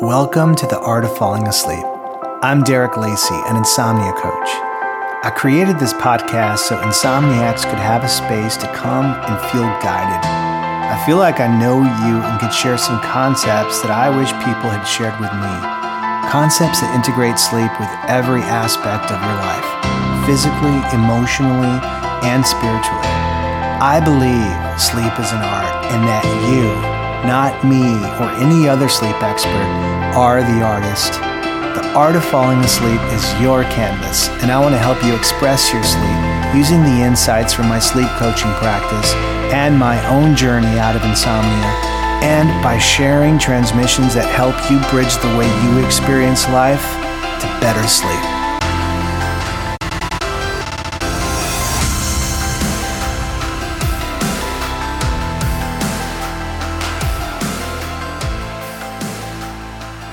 Welcome to the Art of Falling Asleep. I'm Derek Lacey, an insomnia coach. I created this podcast so insomniacs could have a space to come and feel guided. I feel like I know you and could share some concepts that I wish people had shared with me. Concepts that integrate sleep with every aspect of your life, physically, emotionally, and spiritually. I believe sleep is an art and that you, not me or any other sleep expert, are the artist. The art of falling asleep is your canvas, and I want to help you express your sleep using the insights from my sleep coaching practice and my own journey out of insomnia, and by sharing transmissions that help you bridge the way you experience life to better sleep.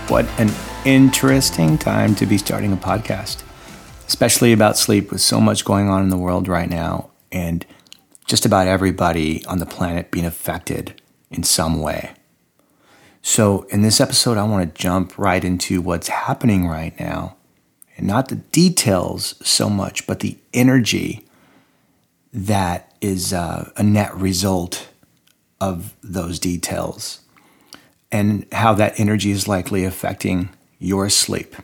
What an interesting time to be starting a podcast, especially about sleep with so much going on in the world right now and just about everybody on the planet being affected in some way. So, in this episode, I want to jump right into what's happening right now and not the details so much, but the energy that is uh, a net result of those details and how that energy is likely affecting your sleep.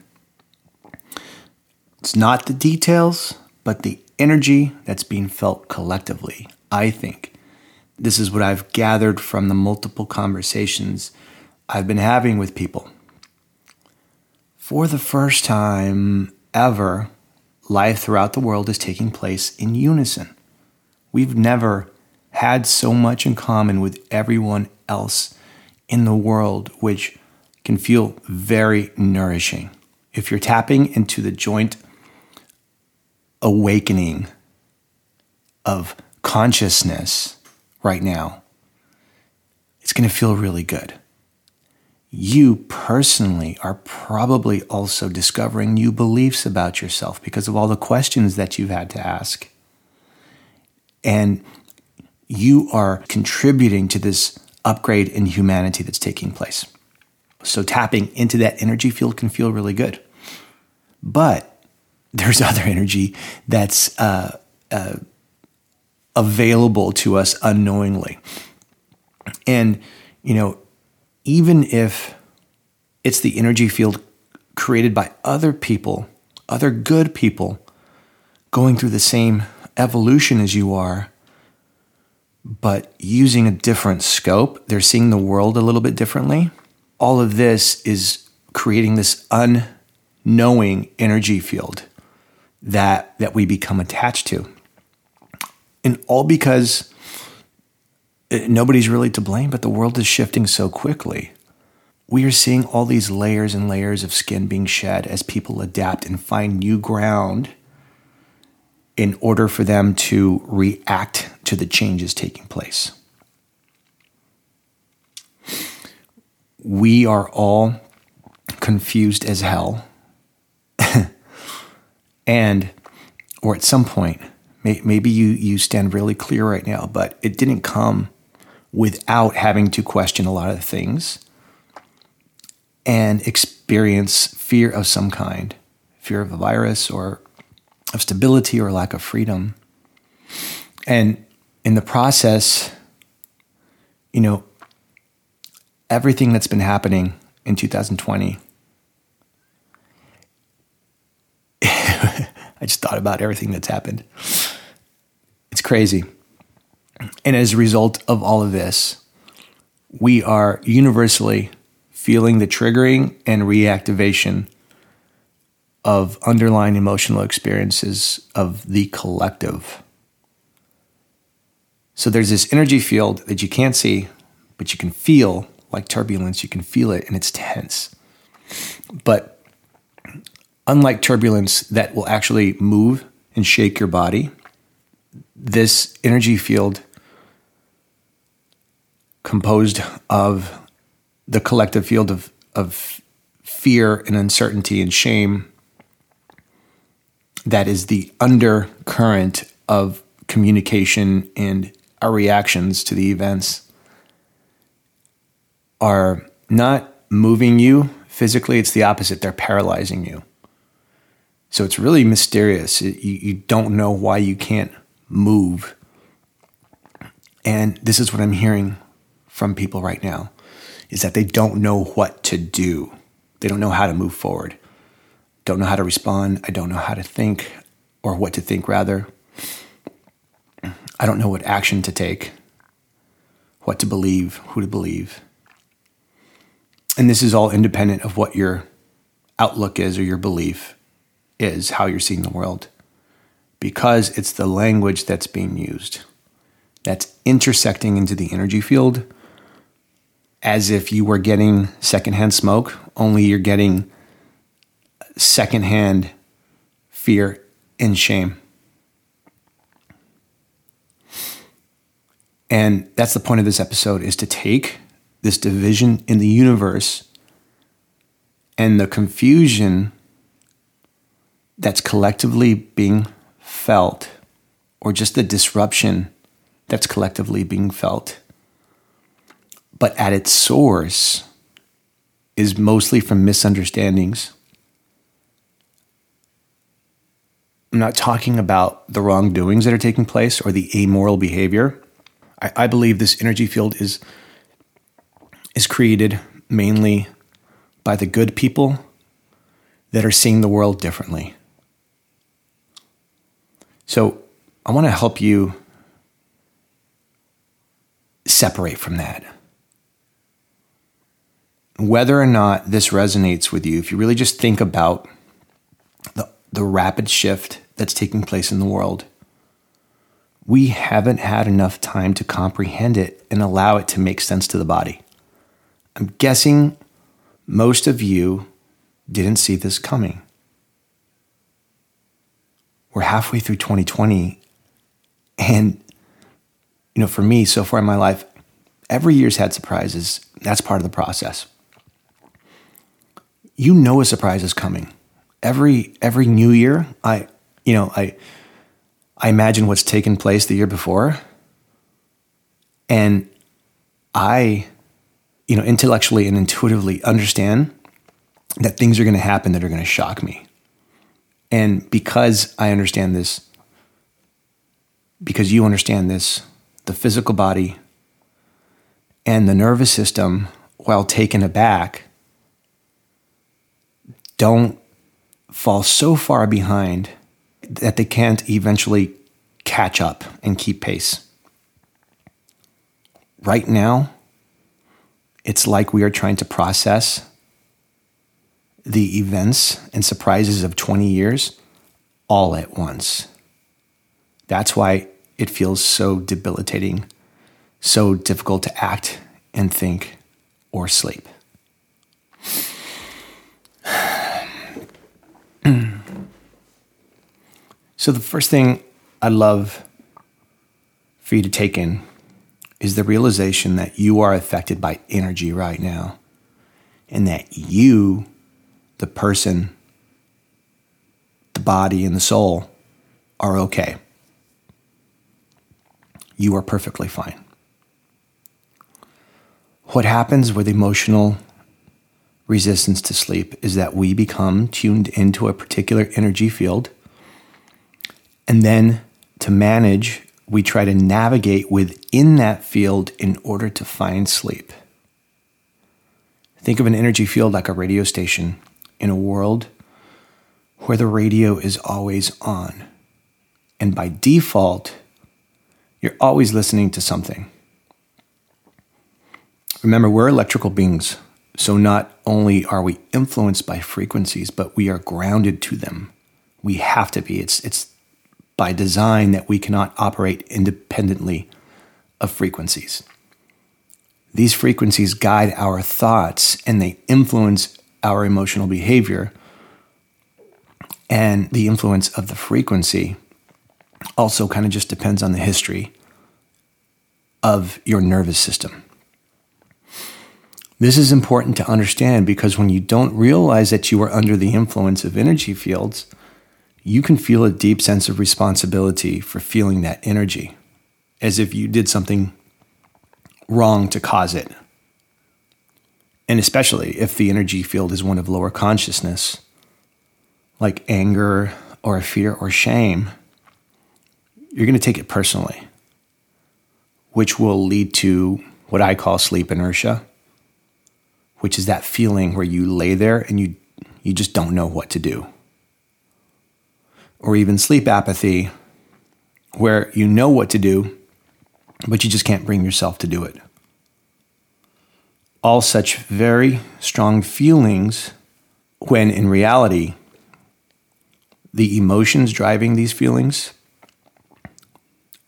It's not the details, but the energy that's being felt collectively, I think. This is what I've gathered from the multiple conversations I've been having with people. For the first time ever, life throughout the world is taking place in unison. We've never had so much in common with everyone else in the world, which can feel very nourishing. If you're tapping into the joint awakening of consciousness right now, it's going to feel really good. You personally are probably also discovering new beliefs about yourself because of all the questions that you've had to ask. And you are contributing to this upgrade in humanity that's taking place. So tapping into that energy field can feel really good. But there's other energy that's uh, uh, available to us unknowingly. And, you know, even if it's the energy field created by other people, other good people going through the same evolution as you are, but using a different scope. They're seeing the world a little bit differently. All of this is creating this unknowing energy field that that we become attached to. And all because eh, nobody's really to blame, but the world is shifting so quickly. We are seeing all these layers and layers of skin being shed as people adapt and find new ground in order for them to react to the changes taking place. We are all confused as hell. and, or at some point, maybe you, you stand really clear right now, but it didn't come without having to question a lot of things and experience fear of some kind fear of a virus or of stability or lack of freedom. And in the process, you know, everything that's been happening in 2020, I just thought about everything that's happened. It's crazy. And as a result of all of this, we are universally feeling the triggering and reactivation of underlying emotional experiences of the collective. So there's this energy field that you can't see, but you can feel like turbulence. You can feel it and it's tense. But unlike turbulence that will actually move and shake your body, this energy field composed of the collective field of, of fear and uncertainty and shame that is the undercurrent of communication and our reactions to the events are not moving you Physically, it's the opposite. They're paralyzing you. So it's really mysterious. You, you don't know why you can't move. And this is what I'm hearing from people right now is that they don't know what to do. They don't know how to move forward. Don't know how to respond. I don't know how to think or what to think rather. I don't know what action to take, what to believe, who to believe. And this is all independent of what your outlook is or your belief is, how you're seeing the world, because it's the language that's being used that's intersecting into the energy field as if you were getting secondhand smoke, only you're getting secondhand fear and shame. And that's the point of this episode is to take this division in the universe and the confusion that's collectively being felt or just the disruption that's collectively being felt. But at its source is mostly from misunderstandings. I'm not talking about the wrongdoings that are taking place or the amoral behavior. I, I believe this energy field is is created mainly by the good people that are seeing the world differently. So I want to help you separate from that. Whether or not this resonates with you, if you really just think about the, the rapid shift that's taking place in the world, we haven't had enough time to comprehend it and allow it to make sense to the body. I'm guessing most of you didn't see this coming. We're halfway through 2020, and you know, for me, so far in my life, every year's had surprises. That's part of the process. You know a surprise is coming. Every every new year, I you know, I I imagine what's taken place the year before. And I, you know, intellectually and intuitively understand that things are going to happen that are going to shock me. And because I understand this, because you understand this, the physical body and the nervous system, while taken aback, don't fall so far behind that they can't eventually catch up and keep pace. Right now, it's like we are trying to process the events and surprises of 20 years all at once. That's why it feels so debilitating, so difficult to act and think or sleep. so, the first thing I love for you to take in is the realization that you are affected by energy right now and that you, the person, the body, and the soul, are okay you are perfectly fine. What happens with emotional resistance to sleep is that we become tuned into a particular energy field. And then to manage, we try to navigate within that field in order to find sleep. Think of an energy field like a radio station in a world where the radio is always on. And by default, you're always listening to something. Remember, we're electrical beings, so not only are we influenced by frequencies, but we are grounded to them. We have to be. It's, it's by design that we cannot operate independently of frequencies. These frequencies guide our thoughts and they influence our emotional behavior. And the influence of the frequency also kind of just depends on the history of your nervous system. This is important to understand because when you don't realize that you are under the influence of energy fields, you can feel a deep sense of responsibility for feeling that energy, as if you did something wrong to cause it. And especially if the energy field is one of lower consciousness, like anger or fear or shame, you're going to take it personally, which will lead to what I call sleep inertia, which is that feeling where you lay there and you, you just don't know what to do. Or even sleep apathy, where you know what to do, but you just can't bring yourself to do it. All such very strong feelings when in reality, the emotions driving these feelings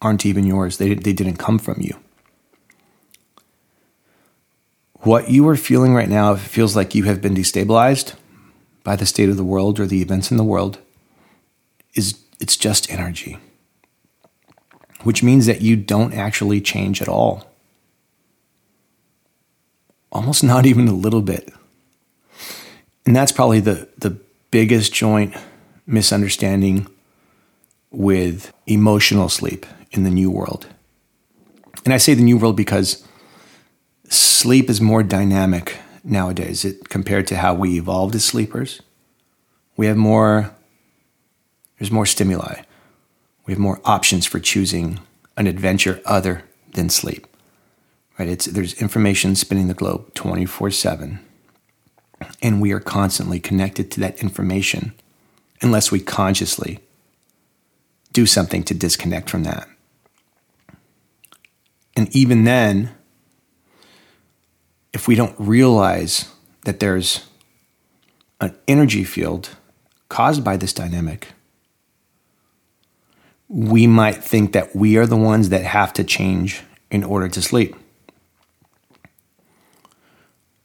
aren't even yours. They, they didn't come from you. What you are feeling right now feels like you have been destabilized by the state of the world or the events in the world is it's just energy which means that you don't actually change at all. Almost not even a little bit. And that's probably the, the biggest joint misunderstanding with emotional sleep in the new world. And I say the new world because sleep is more dynamic nowadays it, compared to how we evolved as sleepers. We have more, there's more stimuli. We have more options for choosing an adventure other than sleep. Right? It's, there's information spinning the globe 24 7. And we are constantly connected to that information unless we consciously do something to disconnect from that. And even then, if we don't realize that there's an energy field caused by this dynamic, we might think that we are the ones that have to change in order to sleep.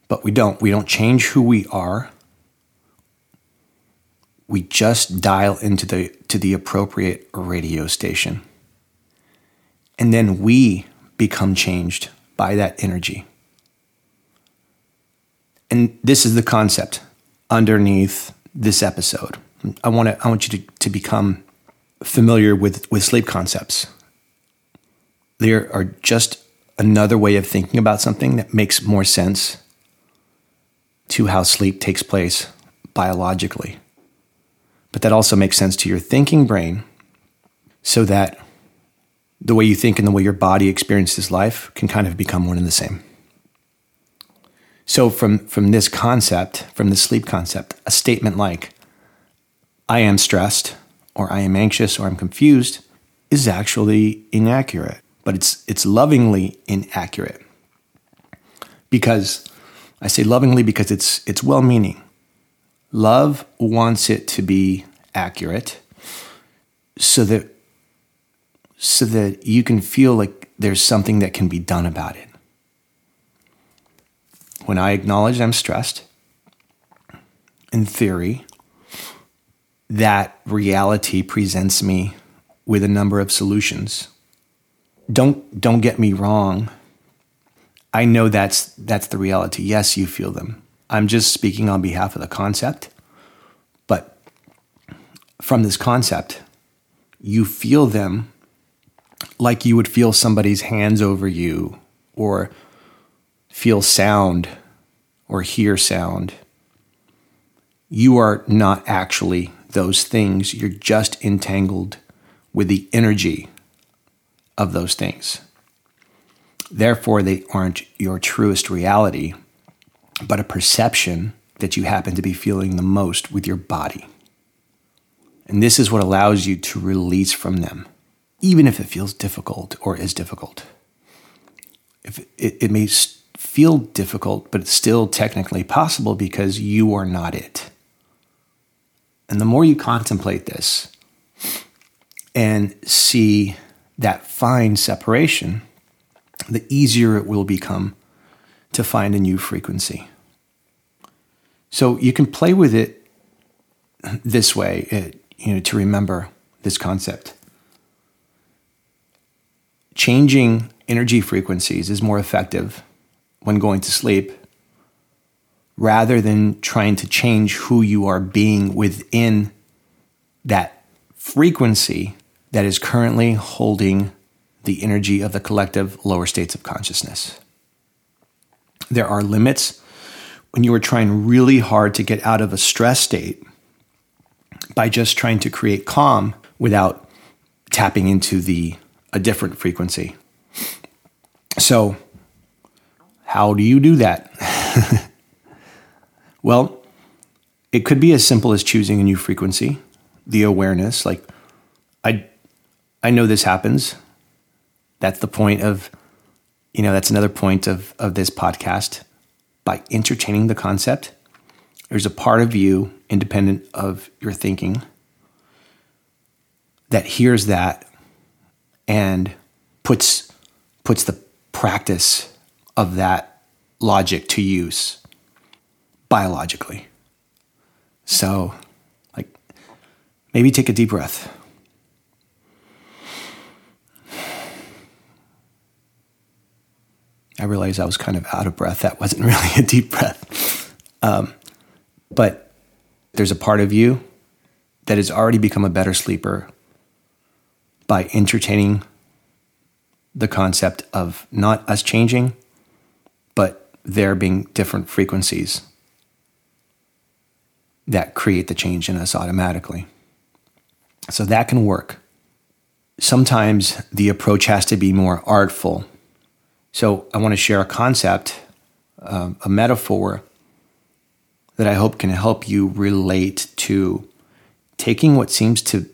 But we don't. We don't change who we are. We just dial into the to the appropriate radio station. And then we become changed by that energy. And this is the concept underneath this episode. I want to I want you to, to become familiar with, with sleep concepts. They are just another way of thinking about something that makes more sense to how sleep takes place biologically. But that also makes sense to your thinking brain so that the way you think and the way your body experiences life can kind of become one and the same. So, from, from this concept, from the sleep concept, a statement like, I am stressed or I am anxious or I'm confused is actually inaccurate, but it's it's lovingly inaccurate. Because I say lovingly because it's it's well-meaning. Love wants it to be accurate so that so that you can feel like there's something that can be done about it. When I acknowledge I'm stressed, in theory, that reality presents me with a number of solutions. Don't don't get me wrong. I know that's that's the reality. Yes, you feel them. I'm just speaking on behalf of the concept. But from this concept, you feel them like you would feel somebody's hands over you or feel sound or hear sound. You are not actually those things, you're just entangled with the energy of those things. Therefore, they aren't your truest reality, but a perception that you happen to be feeling the most with your body. And this is what allows you to release from them, even if it feels difficult or is difficult. If it, it may feel difficult, but it's still technically possible because you are not it. And the more you contemplate this and see that fine separation, the easier it will become to find a new frequency. So you can play with it this way, it, uh, you know, to remember this concept. Changing energy frequencies is more effective when going to sleep rather than trying to change who you are being within that frequency that is currently holding the energy of the collective lower states of consciousness. There are limits when you are trying really hard to get out of a stress state by just trying to create calm without tapping into the a different frequency. So, how do you do that? well, it could be as simple as choosing a new frequency, the awareness like I I know this happens. That's the point of you know, that's another point of of this podcast by entertaining the concept. There's a part of you independent of your thinking that hears that and puts puts the practice of that logic to use biologically. So, like maybe take a deep breath. I realized I was kind of out of breath. That wasn't really a deep breath. Um, but there's a part of you that has already become a better sleeper by entertaining the concept of not us changing, but there being different frequencies that create the change in us automatically. So that can work. Sometimes the approach has to be more artful. So I want to share a concept, uh, a metaphor that I hope can help you relate to taking what seems to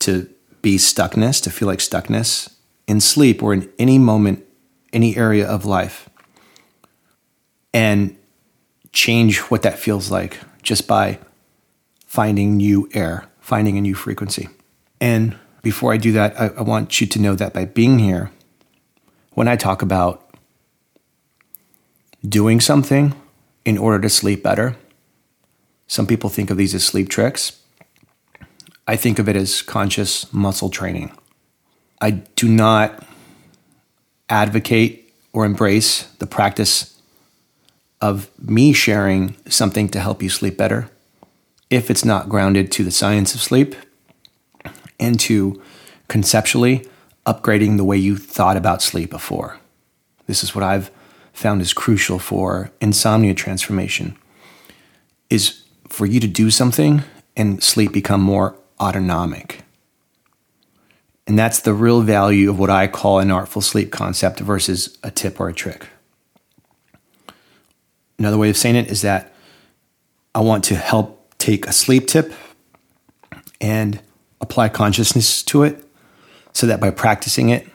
to be stuckness, to feel like stuckness in sleep or in any moment, any area of life, and change what that feels like just by finding new air, finding a new frequency. And before I do that, I, I want you to know that by being here, when I talk about doing something in order to sleep better, some people think of these as sleep tricks. I think of it as conscious muscle training. I do not advocate or embrace the practice of me sharing something to help you sleep better if it's not grounded to the science of sleep and to conceptually upgrading the way you thought about sleep before. This is what I've found is crucial for insomnia transformation is for you to do something and sleep become more autonomic. And that's the real value of what I call an artful sleep concept versus a tip or a trick. Another way of saying it is that I want to help take a sleep tip and apply consciousness to it so that by practicing it,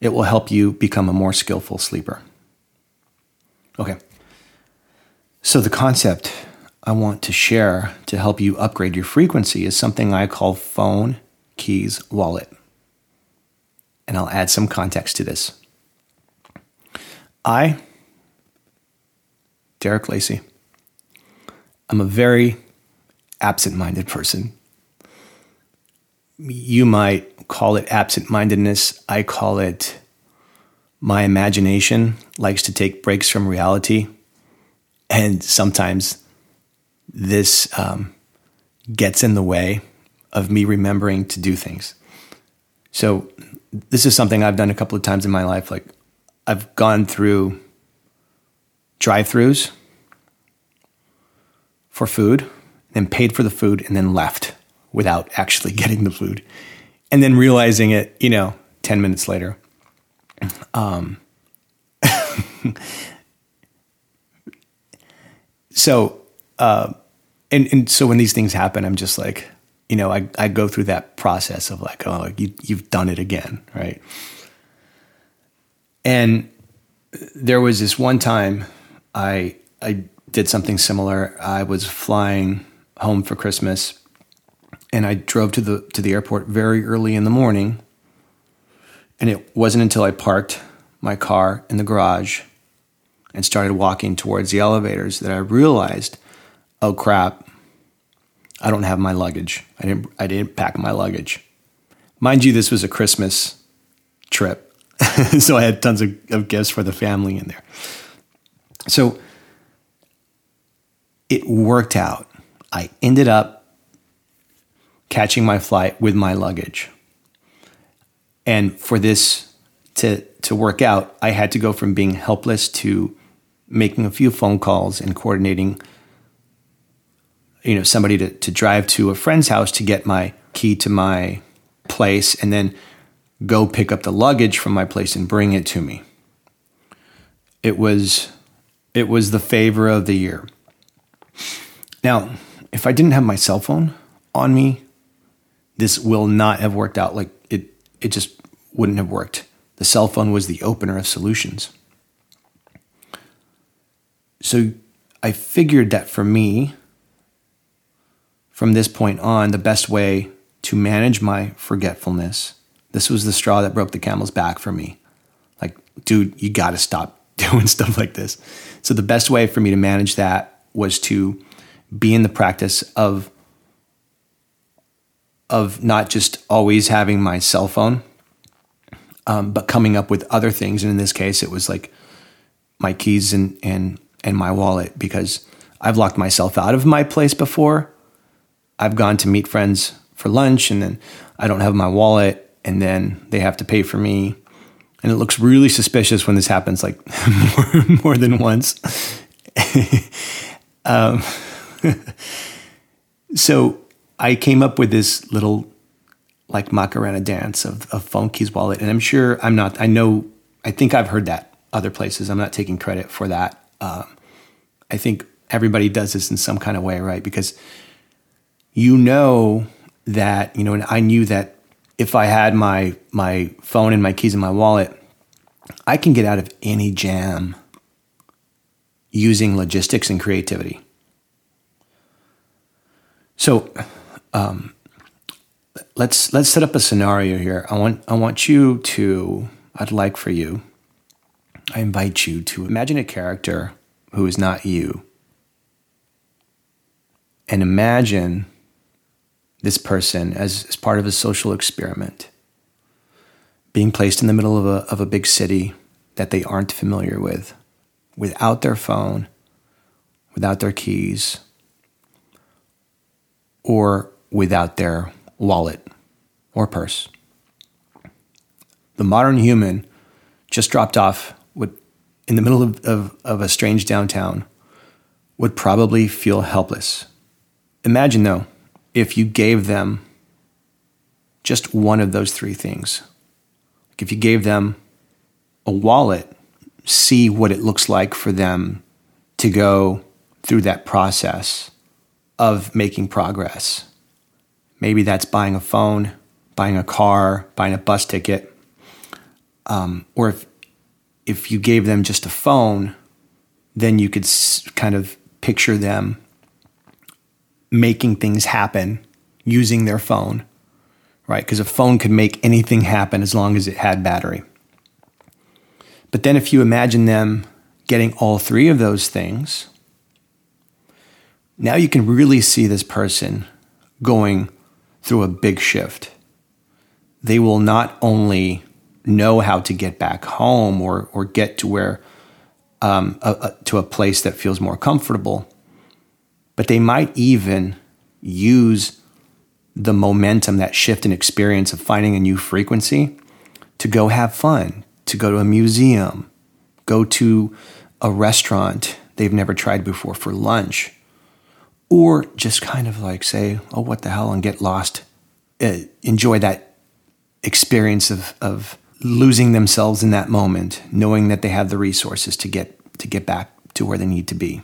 it will help you become a more skillful sleeper. Okay. So, the concept I want to share to help you upgrade your frequency is something I call phone, keys, wallet. And I'll add some context to this. I, Derek Lacey, I'm a very absent minded person. You might call it absent mindedness. I call it my imagination likes to take breaks from reality. And sometimes this um, gets in the way of me remembering to do things. So this is something I've done a couple of times in my life. Like I've gone through drive-throughs for food, then paid for the food, and then left without actually getting the food, and then realizing it, you know, ten minutes later. Um, so uh, and and so when these things happen, I'm just like, you know, I I go through that process of like, oh, you you've done it again, right? And there was this one time I I did something similar. I was flying home for Christmas, and I drove to the to the airport very early in the morning. And it wasn't until I parked my car in the garage and started walking towards the elevators that I realized oh crap, I don't have my luggage. I didn't I didn't pack my luggage. Mind you, this was a Christmas trip. so I had tons of, of gifts for the family in there. So it worked out. I ended up catching my flight with my luggage. And for this to to work out, I had to go from being helpless to making a few phone calls and coordinating you know somebody to, to drive to a friend's house to get my key to my place and then go pick up the luggage from my place and bring it to me it was it was the favor of the year. Now if i didn't have my cell phone on me this will not have worked out like it it just wouldn't have worked. The cell phone was the opener of solutions. So I figured that for me, from this point on, the best way to manage my forgetfulness, this was the straw that broke the camel's back for me. Like, dude, you got to stop doing stuff like this. So the best way for me to manage that was to be in the practice of of not just always having my cell phone, um, but coming up with other things. And in this case, it was like my keys and and and my wallet because I've locked myself out of my place before. I've gone to meet friends for lunch and then I don't have my wallet and then they have to pay for me. And it looks really suspicious when this happens like more, more than once. um, so I came up with this little like Macarena dance of, of keys wallet. And I'm sure I'm not, I know, I think I've heard that other places. I'm not taking credit for that. Um, I think everybody does this in some kind of way, right? Because you know that, you know, and I knew that if I had my my phone and my keys in my wallet, I can get out of any jam using logistics and creativity. So, um, let's let's set up a scenario here. I want I want you to. I'd like for you. I invite you to imagine a character who is not you. And imagine this person as, as part of a social experiment, being placed in the middle of a, of a big city that they aren't familiar with, without their phone, without their keys, or without their wallet or purse. The modern human just dropped off would, in the middle of, of, of a strange downtown would probably feel helpless. Imagine, though, if you gave them just one of those three things. Like if you gave them a wallet, see what it looks like for them to go through that process of making progress. Maybe that's buying a phone, buying a car, buying a bus ticket. Um, or if if you gave them just a phone, then you could kind of picture them making things happen using their phone, right? Because a phone could make anything happen as long as it had battery. But then if you imagine them getting all three of those things, now you can really see this person going through a big shift. They will not only know how to get back home or or get to where um, a, a, to a place that feels more comfortable. But they might even use the momentum, that shift in experience of finding a new frequency to go have fun, to go to a museum, go to a restaurant they've never tried before for lunch, or just kind of like say, oh, what the hell, and get lost. Uh, enjoy that experience of, of losing themselves in that moment, knowing that they have the resources to get to get back to where they need to be.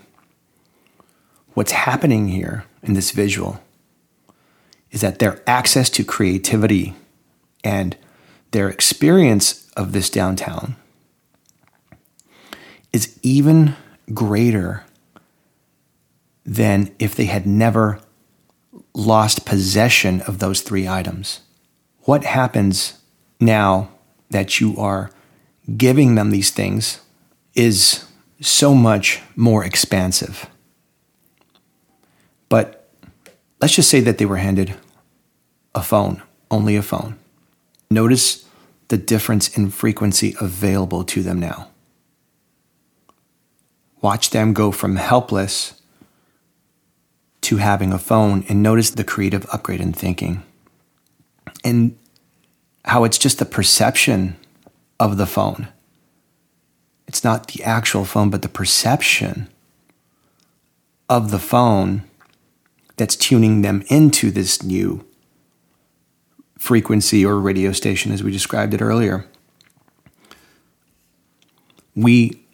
What's happening here in this visual is that their access to creativity and their experience of this downtown is even greater than if they had never lost possession of those three items. What happens now that you are giving them these things is so much more expansive. But let's just say that they were handed a phone, only a phone. Notice the difference in frequency available to them now. Watch them go from helpless to having a phone and notice the creative upgrade in thinking. And how it's just the perception of the phone. It's not the actual phone, but the perception of the phone that's tuning them into this new frequency or radio station, as we described it earlier. We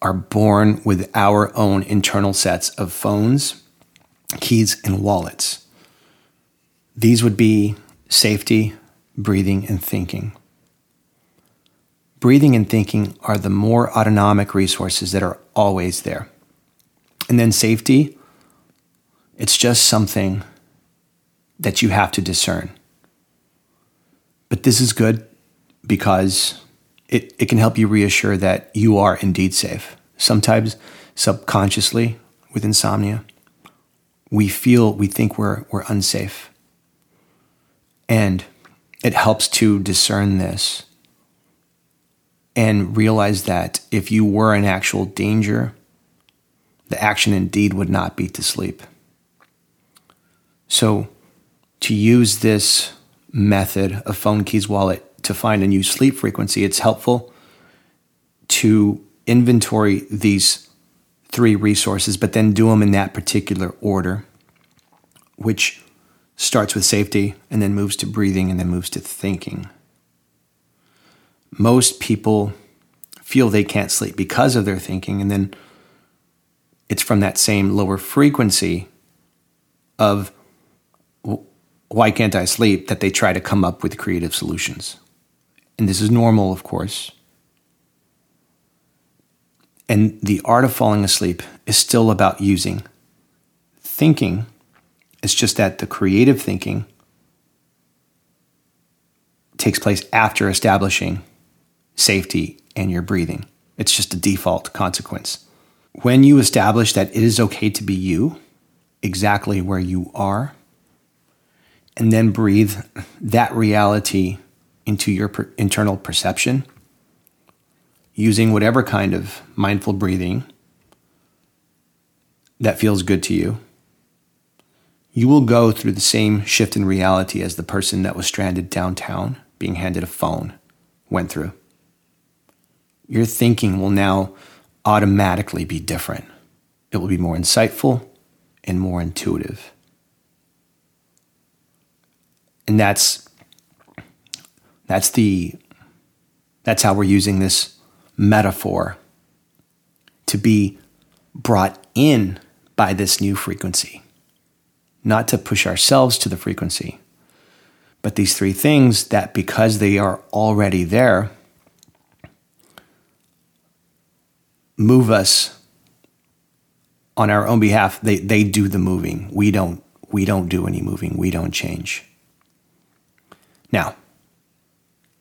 are born with our own internal sets of phones, keys, and wallets. These would be safety, breathing, and thinking. Breathing and thinking are the more autonomic resources that are always there. And then safety, it's just something that you have to discern. But this is good because it, it can help you reassure that you are indeed safe. Sometimes subconsciously with insomnia, we feel, we think we're, we're unsafe. And it helps to discern this and realize that if you were in actual danger, the action indeed would not be to sleep. So, to use this method of phone keys wallet to find a new sleep frequency, it's helpful to inventory these three resources, but then do them in that particular order, which starts with safety and then moves to breathing and then moves to thinking. Most people feel they can't sleep because of their thinking, and then it's from that same lower frequency of why can't I sleep that they try to come up with creative solutions. And this is normal, of course. And the art of falling asleep is still about using thinking. It's just that the creative thinking takes place after establishing safety and your breathing. It's just a default consequence. When you establish that it is okay to be you, exactly where you are, and then breathe that reality into your per- internal perception using whatever kind of mindful breathing that feels good to you, you will go through the same shift in reality as the person that was stranded downtown being handed a phone went through. Your thinking will now automatically be different. It will be more insightful and more intuitive. And that's that's the that's how we're using this metaphor to be brought in by this new frequency. Not to push ourselves to the frequency, but these three things that because they are already there move us on our own behalf. They they do the moving. We don't we don't do any moving. We don't change. Now,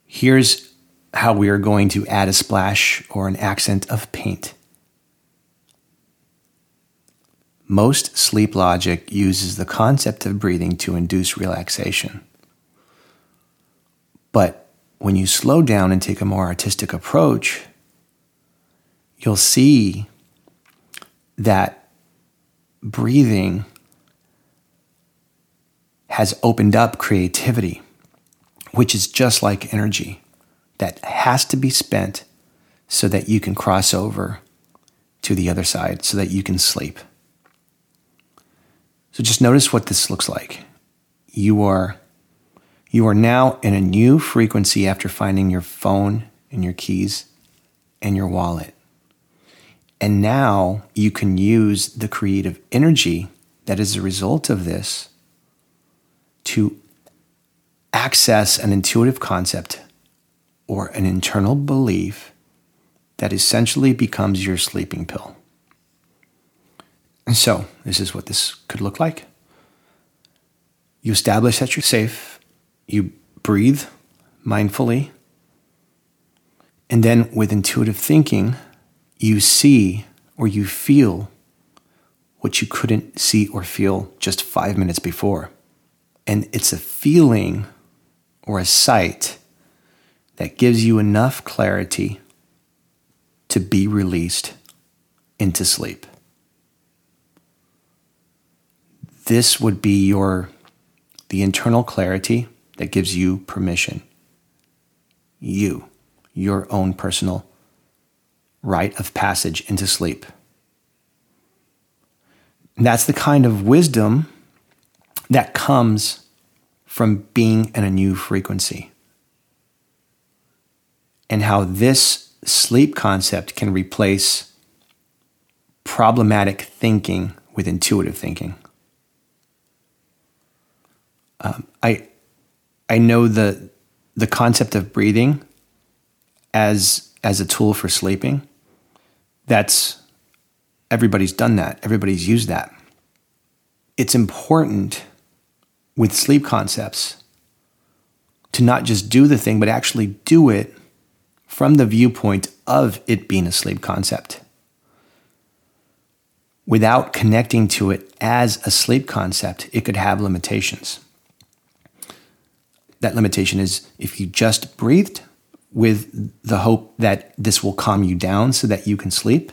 here's how we are going to add a splash or an accent of paint. Most sleep logic uses the concept of breathing to induce relaxation. But when you slow down and take a more artistic approach, you'll see that breathing has opened up creativity, which is just like energy that has to be spent so that you can cross over to the other side, so that you can sleep. So just notice what this looks like. You are you are now in a new frequency after finding your phone and your keys and your wallet. And now you can use the creative energy that is a result of this to access an intuitive concept or an internal belief that essentially becomes your sleeping pill. And so, this is what this could look like. You establish that you're safe, you breathe mindfully, and then with intuitive thinking, you see or you feel what you couldn't see or feel just five minutes before. And it's a feeling or a sight that gives you enough clarity to be released into sleep. This would be your the internal clarity that gives you permission. You, your own personal rite of passage into sleep. And that's the kind of wisdom that comes from being in a new frequency. And how this sleep concept can replace problematic thinking with intuitive thinking. Um, I, I know the, the concept of breathing as, as a tool for sleeping. That's everybody's done that, everybody's used that. It's important with sleep concepts to not just do the thing, but actually do it from the viewpoint of it being a sleep concept. Without connecting to it as a sleep concept, it could have limitations. That limitation is if you just breathed with the hope that this will calm you down so that you can sleep,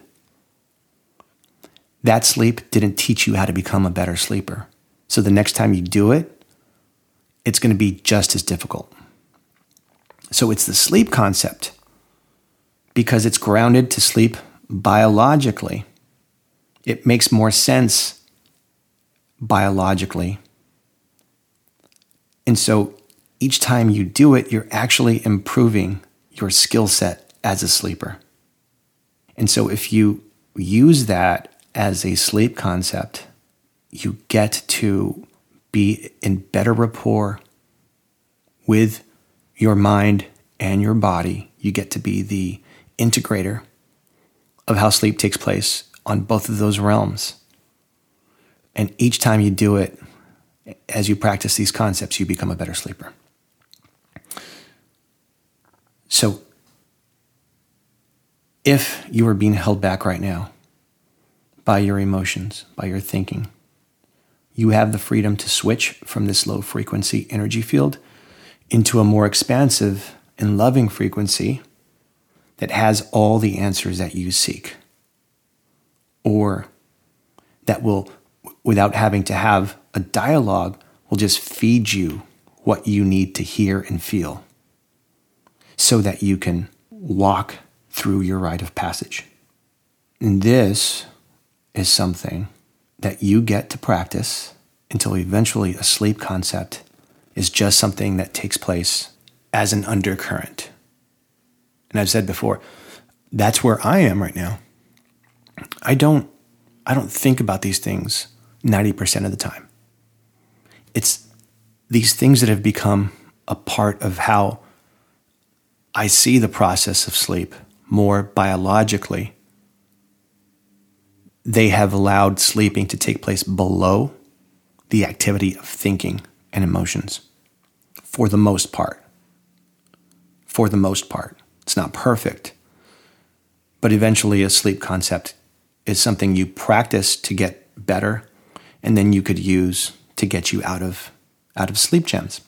that sleep didn't teach you how to become a better sleeper. So the next time you do it, it's going to be just as difficult. So it's the sleep concept because it's grounded to sleep biologically. It makes more sense biologically. And so each time you do it, you're actually improving your skill set as a sleeper. And so if you use that as a sleep concept, you get to be in better rapport with your mind and your body. You get to be the integrator of how sleep takes place on both of those realms. And each time you do it, as you practice these concepts, you become a better sleeper. So, if you are being held back right now, by your emotions, by your thinking. You have the freedom to switch from this low frequency energy field into a more expansive and loving frequency that has all the answers that you seek. Or that will, without having to have a dialogue, will just feed you what you need to hear and feel so that you can walk through your rite of passage. And this is something that you get to practice until eventually a sleep concept is just something that takes place as an undercurrent. And I've said before, that's where I am right now. I don't I don't think about these things 90% of the time. It's these things that have become a part of how I see the process of sleep more biologically they have allowed sleeping to take place below the activity of thinking and emotions for the most part. For the most part. It's not perfect, but eventually a sleep concept is something you practice to get better and then you could use to get you out of out of sleep gems.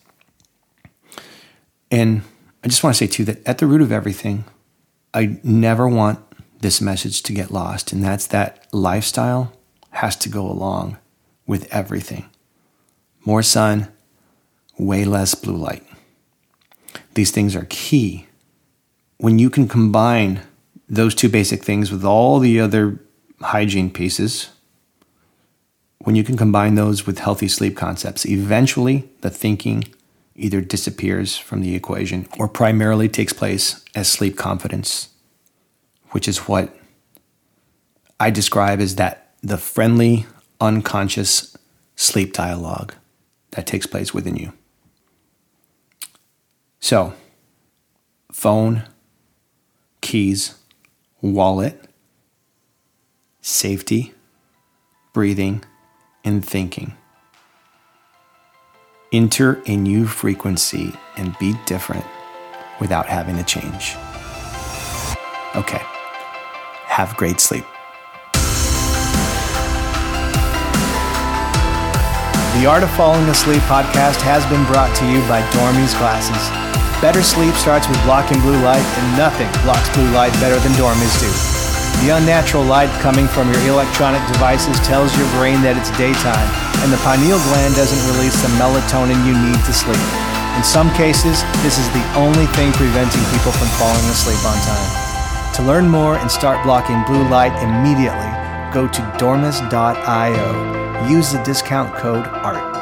And I just want to say too that at the root of everything, I never want this message to get lost, and that's that lifestyle has to go along with everything. More sun, way less blue light. These things are key. When you can combine those two basic things with all the other hygiene pieces, when you can combine those with healthy sleep concepts, eventually the thinking either disappears from the equation or primarily takes place as sleep confidence which is what I describe as that the friendly, unconscious sleep dialogue that takes place within you. So, phone, keys, wallet, safety, breathing, and thinking. Enter a new frequency and be different without having to change. Okay. Have great sleep. The Art of Falling Asleep podcast has been brought to you by Dormi's Glasses. Better sleep starts with blocking blue light, and nothing blocks blue light better than Dormi's do. The unnatural light coming from your electronic devices tells your brain that it's daytime, and the pineal gland doesn't release the melatonin you need to sleep. In some cases, this is the only thing preventing people from falling asleep on time. To learn more and start blocking blue light immediately, go to dormis.io. Use the discount code ART.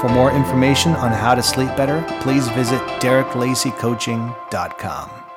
For more information on how to sleep better, please visit dereklaceycoaching.com.